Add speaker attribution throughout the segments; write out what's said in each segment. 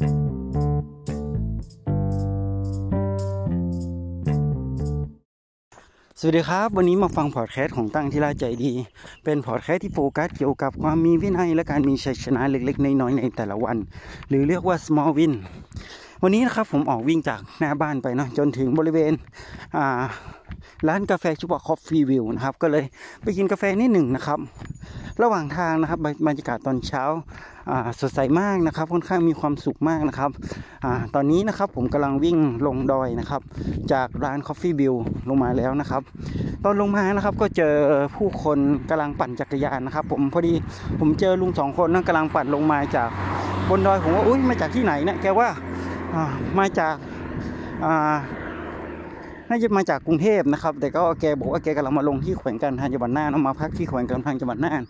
Speaker 1: สวัสดีครับ วันนี้มาฟังพอดแคสต์ของตั้งที่ราใจดี เป็นพอดแคสต์ที่โฟกัสเกี่ยวกับความมีวินัยและการมีชัยชนะเล็กๆ น้อยๆในแต่ละวัน หรือเรียกว่า small win วันนี้นะครับผมออกวิ่งจากหน้าบ้านไปเนาะจนถึงบริเวณร้านกาแฟชื่อว่า Coffee View นะครับ ก็เลยไปกินกาแฟนิดหนึ่งนะครับ ระหว่างทางนะครับบรรยากาศตอนเช้าสดใสมากนะครับ ค่อนข้างมีความสุขมากนะครับอตอนนี้นะครับผมกำลังวิ่งลงดอยนะครับ จากร้าน Coffee View ลงมาแล้วนะครับ ตอนลงมานะครับก็เจอผู้คนกำลังปั่นจักรยานนะครับ ผมพอดีผมเจอลุงสองคนนั่งกำลังปั่นลงมาจากบนดอยผมว่าอุ้ยมาจากที่ไหนเนี่ยแกว่า อ่ามาจากอ่า น่าจะมาจากกรุงเทพนะครับ แต่ก็แกบอกว่าแกกำลังมาลงที่แขวงการทางจังหวัดน่านมาพักที่แขวงการทางจังหวัดน่าน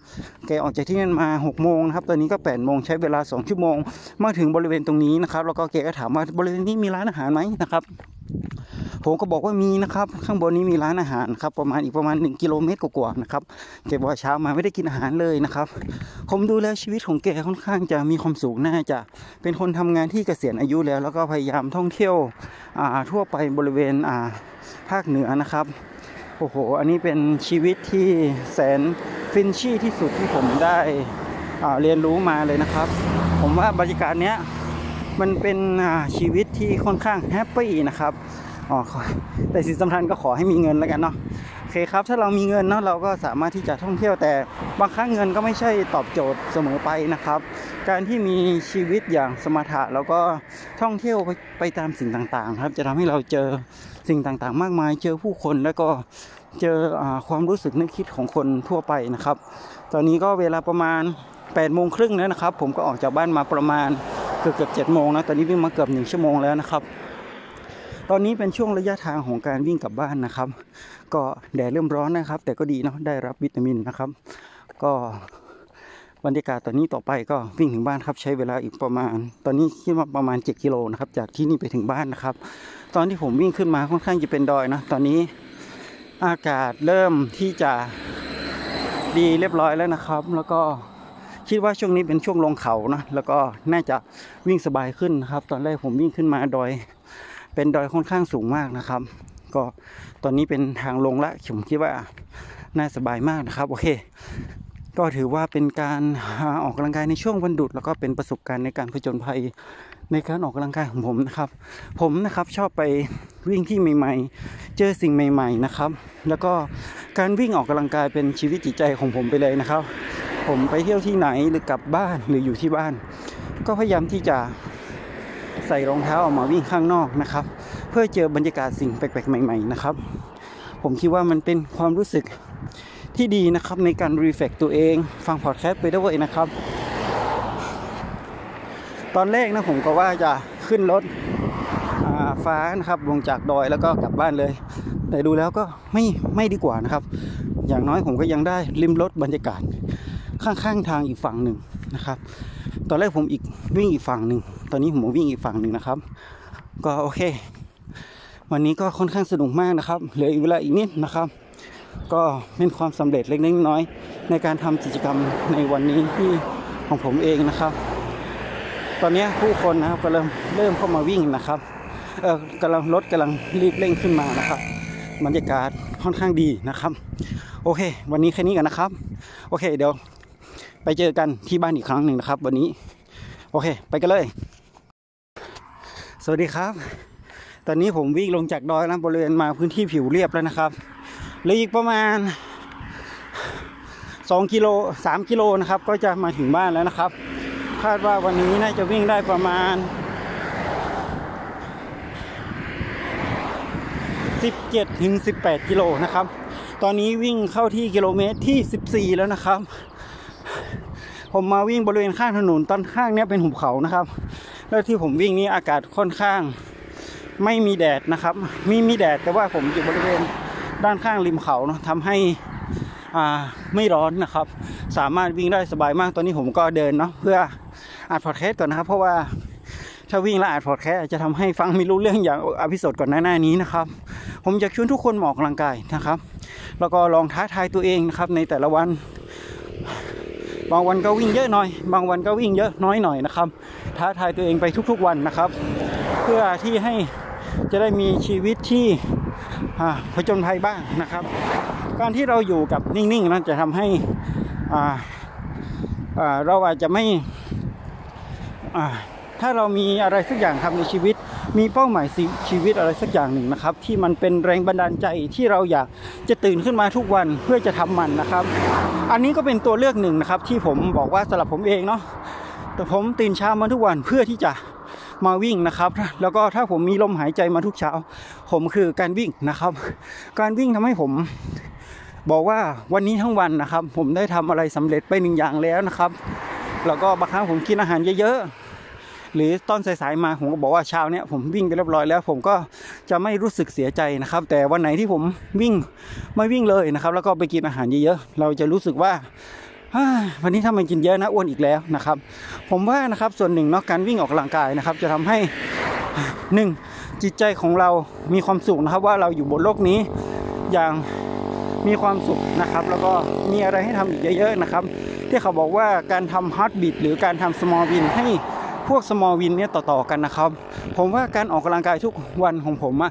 Speaker 1: แกออกจากที่นั่นมา6กโมงนะครับ ตอนนี้ก็8ปดโมงใช้เวลา 2 ชั่วโมง มาถึงบริเวณตรงนี้นะครับ แล้วก็แกก็ถามว่าบริเวณนี้มีร้านอาหารไหมนะครับผมก็บอกว่ามีนะครับ ข้างบนนี้มีร้านอาหารครับประมาณอีกประมาณ 1 กิโลเมตรกว่าๆนะครับแกบอกว่าเช้ามาไม่ได้กินอาหารเลยนะครับ ผมดูแลชีวิตของแกค่อนข้างจะมีความสุขน่าจะเป็นคนทำงานที่เกษียณอายุแล้ว แล้วก็พยายามท่องเที่ยวทั่วไปบริเวณอ่า ภาคเหนือนะครับ โอ้โห อันนี้เป็นชีวิตที่แสนฟินชี่ที่สุดที่ผมได้เรียนรู้มาเลยนะครับ ผมว่าบรรยากาศเนี้ยมันเป็นชีวิตที่ค่อนข้างแฮปปี้นะครับอ๋อขอแต่สิ่งสำคัญก็ขอให้มีเงินแล้วกันเนาะโอเคครับ ถ้าเรามีเงินเนาะเราก็สามารถที่จะท่องเที่ยวแต่บางครั้งเงินก็ไม่ใช่ตอบโจทย์เสมอไปนะครับ การที่มีชีวิตอย่างสมถะแล้วก็ท่องเที่ยวไปไปตามสิ่งต่างๆ ครับ จะทำให้เราเจอสิ่งต่างๆ มากมาย เจอผู้คนแล้วก็เจออความรู้สึกนึกคิดของคนทั่วไปนะครับ ตอนนี้ก็เวลาประมาณ8ปดโมงครึ่งแล้วนะครับ ผมก็ออกจากบ้านมาประมาณเกือบเกือบเจ็ดโมงนะตอนนี้วิ่งมาเกือบหนึ่งชั่วโมงแล้วนะครับ ตอนนี้เป็นช่วงระยะทางของการวิ่งกลับบ้านนะครับ ก็แดดเริ่มร้อนนะครับ แต่ก็ดีเนาะได้รับวิตามินนะครับ ก็ บรรยากาศตอนนี้ต่อไปก็วิ่งถึงบ้านครับ ใช้เวลาอีกประมาณ ตอนนี้คิดว่าประมาณ 7 กิโลนะครับจากที่นี่ไปถึงบ้านนะครับ ตอนที่ผมวิ่งขึ้นมาค่อนข้างจะเป็นดอยนะตอนนี้อากาศเริ่มที่จะดีเรียบร้อยแล้วนะครับ แล้วก็คิดว่าช่วงนี้เป็นช่วงลงเขานะแล้วก็น่าจะวิ่งสบายขึ้นนะครับ ตอนแรกผมวิ่งขึ้นมาดอย เป็นดอยค่อนข้างสูงมากนะครับ ก็ตอนนี้เป็นทางลงละผมคิดว่าน่าสบายมากนะครับ โอเค ก็ถือว่าเป็นการออกกำลังกายในช่วงวันหยุดแล้วก็เป็นประสบการณ์ในการผจญภัยในการออกกำลังกายของผมนะครับ ผมนะครับชอบไปวิ่งที่ใหม่ๆ เจอสิ่งใหม่ ๆนะครับ แล้วก็การวิ่งออกกำลังกายเป็นชีวิตจิตใจของผมไปเลยนะครับ ผมไปเที่ยวที่ไหนหรือกลับบ้านหรืออยู่ที่บ้าน ก็พยายามที่จะใส่รองเท้าออกมาวิ่งข้างนอกนะครับ เพื่อเจอบรรยากาศสิ่งแปลกๆใหม่ ๆนะครับ ผมคิดว่ามันเป็นความรู้สึก ที่ดีนะครับในการรีเฟกตัวเอง ฟังพอดแคสต์ไปด้วยนะครับ ตอนแรกนะผมก็ว่าจะขึ้นรถฟ้านะครับลงจากดอยแล้วก็กลับบ้านเลย แต่ดูแล้วก็ไม่ไม่ดีกว่านะครับ อย่างน้อยผมก็ยังได้ริมรถบรรยากาศ ข้างๆทางอีกฝั่งหนึ่งนะครับ ตอนแรกผมอีกวิ่งอีกฝั่งหนึ่งตอนนี้ผมวิ่งอีกฝั่งหนึ่งนะครับ ก็โอเค วันนี้ก็ค่อนข้างสนุกมากนะครับเหลืออีกเวลาอีกนิดนะครับ ก็เป็นความสำเร็จเล็กๆน้อยในการทำกิจกรรมในวันนี้ที่ของผมเองนะครับ ตอนนี้ผู้คนนะครับกำลังเริ่มเข้ามาวิ่งนะครับเออกำลังรถกำลังรีบเร่งขึ้นมานะครับบรรยากาศค่อนข้างดีนะครับ โอเค วันนี้แค่นี้กันนะครับ โอเค เดี๋ยวไปเจอกันที่บ้านอีกครั้งหนึ่งนะครับ วันนี้ โอเค ไปกันเลย สวัสดีครับ ตอนนี้ผมวิ่งลงจากดอยแล้วบริเวณมาพื้นที่ผิวเรียบแล้วนะครับ หลืออีกประมาณ 2กิโล3กิโลนะครับ ก็จะมาถึงบ้านแล้วนะครับ คาดว่าวันนี้น่าจะวิ่งได้ประมาณ 17ถึง18 กิโลนะครับ ตอนนี้วิ่งเข้าที่กิโลเมตรที่ 14 แล้วนะครับ ผมมาวิ่งบริเวณข้างถนนตอนข้างเนี้ยเป็นหุบเขานะครับ แล้วที่ผมวิ่งนี้อากาศค่อนข้าง ไม่มีแดดนะครับ มีมีแดดแต่ว่าผมอยู่บริเวณ ด้านข้างริมเขาเนาะทำให้อ่าไม่ร้อนนะครับ สามารถวิ่งได้สบายมากตอนนี้ผมก็เดินเนาะเพื่ออัดพอดแคสต์ก่อนนะครับ เพราะว่าถ้าวิ่งแล้วอัดพอดแคสต์จะทำให้ฟังไม่รู้เรื่องอย่างอภิสดก่อนหน้านี้นะครับ ผมอยากชวนทุกคนมออกกำลังกายนะครับ แล้วก็ลองท้าทายตัวเองนะครับในแต่ละวัน บางวันก็วิ่งเยอะหน่อย บางวันก็วิ่งเยอะน้อยหน่อยนะครับ ท้าทายตัวเองไปทุกๆวันนะครับ เพื่อที่ให้ จะได้มีชีวิตที่อ่าผจญภัยบ้างนะครับ การที่เราอยู่กับนิ่งๆนั้นจะทำให้เราอาจจะไม่ถ้าเรามีอะไรสักอย่างทำในชีวิต มีเป้าหมายชีวิตอะไรสักอย่างหนึ่งนะครับ ที่มันเป็นแรงบันดาลใจที่เราอยากจะตื่นขึ้นมาทุกวันเพื่อจะทำมันนะครับ อันนี้ก็เป็นตัวเลือกหนึ่งนะครับ ที่ผมบอกว่าสำหรับผมเองเนาะแต่ผมตื่นเช้ามาทุกวันเพื่อที่จะ มาวิ่งนะครับ แล้วก็ถ้าผมมีลมหายใจมาทุกเช้า ผมคือการวิ่งนะครับ การวิ่งทำให้ผมบอกว่าวันนี้ทั้งวันนะครับ ผมได้ทำอะไรสำเร็จไปหนึ่งอย่างแล้วนะครับ แล้วก็บางครั้งผมกินอาหารเยอะๆหรือตอนสายๆมาผมก็บอกว่าเช้าเนี้ยผมวิ่งไปเรียบร้อยแล้ว ผมก็จะไม่รู้สึกเสียใจนะครับ แต่วันไหนที่ผมวิ่งไม่วิ่งเลยนะครับ แล้วก็ไปกินอาหารเยอะๆเราจะรู้สึกว่าฮ่า วันนี้ถ้ามันกินเยอะนะอ้วนอีกแล้วนะครับ ผมว่านะครับส่วนหนึ่งเนาะการวิ่งออกกำลังกายนะครับ จะทำให้หนึ่งจิตใจของเรามีความสุขนะครับ ว่าเราอยู่บนโลกนี้อย่างมีความสุขนะครับ แล้วก็มีอะไรให้ทำอีกเยอะๆนะครับ ที่เขาบอกว่าการทำ habit หรือการทำ small win ให้พวก small win เนี่ยต่อ ๆ กันนะครับ ผมว่าการออกกำลังกายทุกวันของผมอะ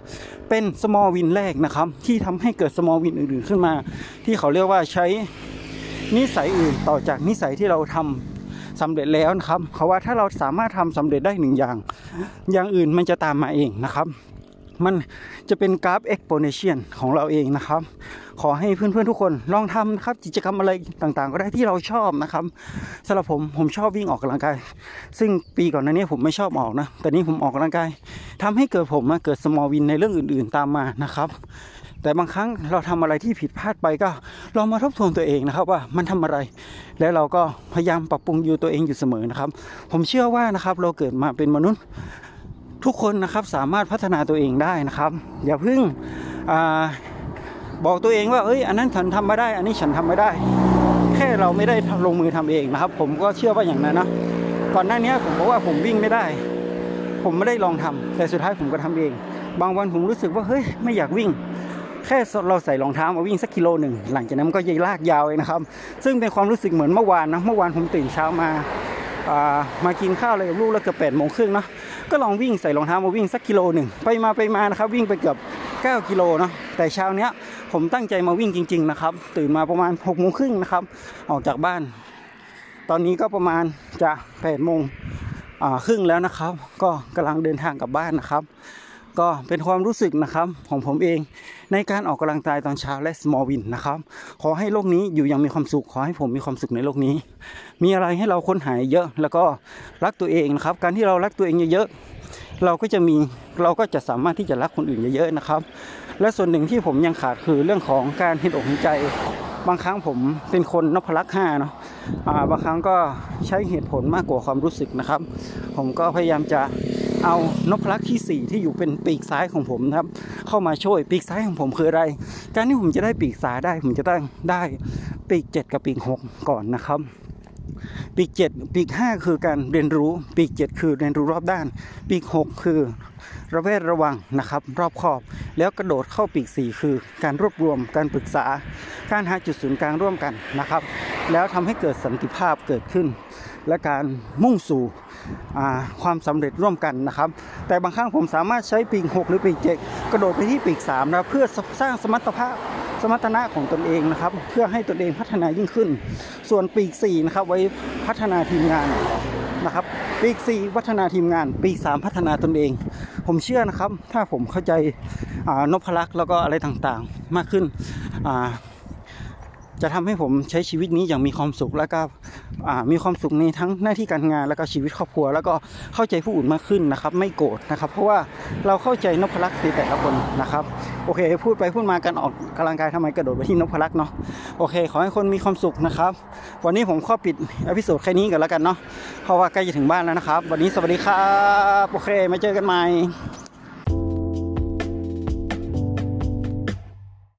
Speaker 1: เป็น small win แรกนะครับ ที่ทำให้เกิด small win อื่น ๆ ขึ้นมา ที่เขาเรียกว่าใช้ นิสัยอื่นต่อจากนิสัยที่เราทำสำเร็จแล้วนะครับเขาว่าถ้าเราสามารถทำสำเร็จได้หนึ่งอย่าง อย่างอื่นมันจะตามมาเองนะครับ มันจะเป็นกราฟ exponential ของเราเองนะครับ ขอให้เพื่อนๆทุกคนลองทำนะครับกิจกรรมอะไรต่างๆ ก็ได้ที่เราชอบนะครับสำหรับผมผมชอบวิ่งออกกำลังกาย ซึ่งปีก่อนหน้านี้ผมไม่ชอบออกนะ แต่นี้ผมออกกำลังกายทำให้เกิดผมมาเกิด small win ในเรื่องอื่น ๆ ตามมานะครับ แต่บางครั้งเราทำอะไรที่ผิดพลาดไปก็ลองมาทบทวนตัวเองนะครับว่ามันทำอะไร แล้วเราก็พยายามปรับปรุงอยู่ตัวเองอยู่เสมอนะครับ ผมเชื่อว่านะครับเราเกิดมาเป็นมนุษย์ทุกคนนะครับสามารถพัฒนาตัวเองได้นะครับ อย่าเพิ่งอบอกตัวเองว่าเอ้ยอันนั้นฉันทำไม่ได้ อันนี้ฉันทำไม่ได้ แค่เราไม่ได้ลงมือทำเองนะครับ ผมก็เชื่อว่าอย่างนั้นนะก่อนหน้านี้ผมบอกว่าผมวิ่งไม่ได้ ผมไม่ได้ลองทำแต่สุดท้ายผมก็ทำเอง บางวันผมรู้สึกว่าเฮ้ยไม่อยากวิ่ง แค่เราใส่รองเท้ามาวิ่งสักกิโลหนึ่งหลังจากนั้นก็ยังลากยาวเองนะครับ ซึ่งเป็นความรู้สึกเหมือนเมื่อวานนะเมื่อวานผมตื่นเช้ามาามากินข้าวอะไรกับลูกแล้วเกือบแปดโมงครึ่งเนาะก็ลองวิ่งใส่รองเท้ามาวิ่งสักกิโลหนึ่งไปมาไปมานะครับวิ่งไปเกือบ9กิโลเนาะแต่เช้าเนี้ยผมตั้งใจมาวิ่งจริง ๆ นะครับ ตื่นมาประมาณ6กโมงครึ่งนะครับ ออกจากบ้าน ตอนนี้ก็ประมาณจะ8ปดโมงครึ่งแล้วนะครับ ก็กำลังเดินทางกลับบ้านนะครับ ก็เป็นความรู้สึกนะครับของผมเอง ในการออกกำลังกายตอนเช้าและ small win นะครับ ขอให้โลกนี้อยู่อย่างมีความสุข ขอให้ผมมีความสุขในโลกนี้ มีอะไรให้เราค้นหาเยอะ แล้วก็รักตัวเองนะครับ การที่เรารักตัวเองเยอะๆเราก็จะมีเราก็จะสามารถที่จะรักคนอื่นเยอะๆนะครับ และส่วนหนึ่งที่ผมยังขาดคือเรื่องของการเห็นอกเห็นใจ บางครั้งผมเป็นคนนพลักษ์ห้าเนาะบางครั้งก็ใช้เหตุผลมากกว่าความรู้สึกนะครับ ผมก็พยายามจะ เอานพลักษ์ที่ 4 ที่อยู่เป็นปีกซ้ายของผมนะครับ เข้ามาช่วยปีกซ้ายของผมคืออะไร การที่ผมจะได้ปีกซ้ายได้ ผมจะต้องได้ปีก 7 กับปีก 6 ก่อนนะครับปีก7ปีก 5 คือการเรียนรู้ปีก 7 คือเรียนรู้รอบด้าน ปีก 6 คือระแวดระวังนะครับ รอบคอบ แล้วกระโดดเข้าปีก 4 คือการรวบรวมการปรึกษา การหาจุดศูนย์กลางร่วมกันนะครับ แล้วทำให้เกิดสันติภาพเกิดขึ้น และการมุ่งสู่ ความสำเร็จร่วมกันนะครับ แต่บางครั้งผมสามารถใช้ปีก 6 หรือปีก 7 กระโดดไปที่ปีก3นะเพื่อสร้างสมรรถภาพสมรรถนะของตนเองนะครับ เพื่อให้ตนเองพัฒนายิ่งขึ้น ส่วนปีก4นะครับไว้พัฒนาทีมงานนะครับ ปีก4พัฒนาทีมงาน ปีก3พัฒนาตนเอง ผมเชื่อนะครับ ถ้าผมเข้าใจนพลักษ์แล้วก็อะไรต่างๆ มากขึ้นอ่า จะทำให้ผมใช้ชีวิตนี้อย่างมีความสุขแล้วก็มีความสุขในทั้งหน้าที่การงานแล้วก็ชีวิตครอบครัว แล้วก็เข้าใจผู้อื่นมากขึ้นนะครับ ไม่โกรธนะครับ เพราะว่าเราเข้าใจนพลักษ์ในแต่ละคนนะครับ โอเค พูดไปพูดมาการออกกำลังกายทำไมกระโดดไปที่นพลักษ์เนาะโอเค ขอให้คนมีความสุขนะครับ วันนี้ผมขอปิดอพิโซดแค่นี้กันแล้วกันเนาะเพราะว่าใกล้จะถึงบ้านแล้วนะครับ วันนี้สวัสดีครับโอเคมาเจอกันใหม่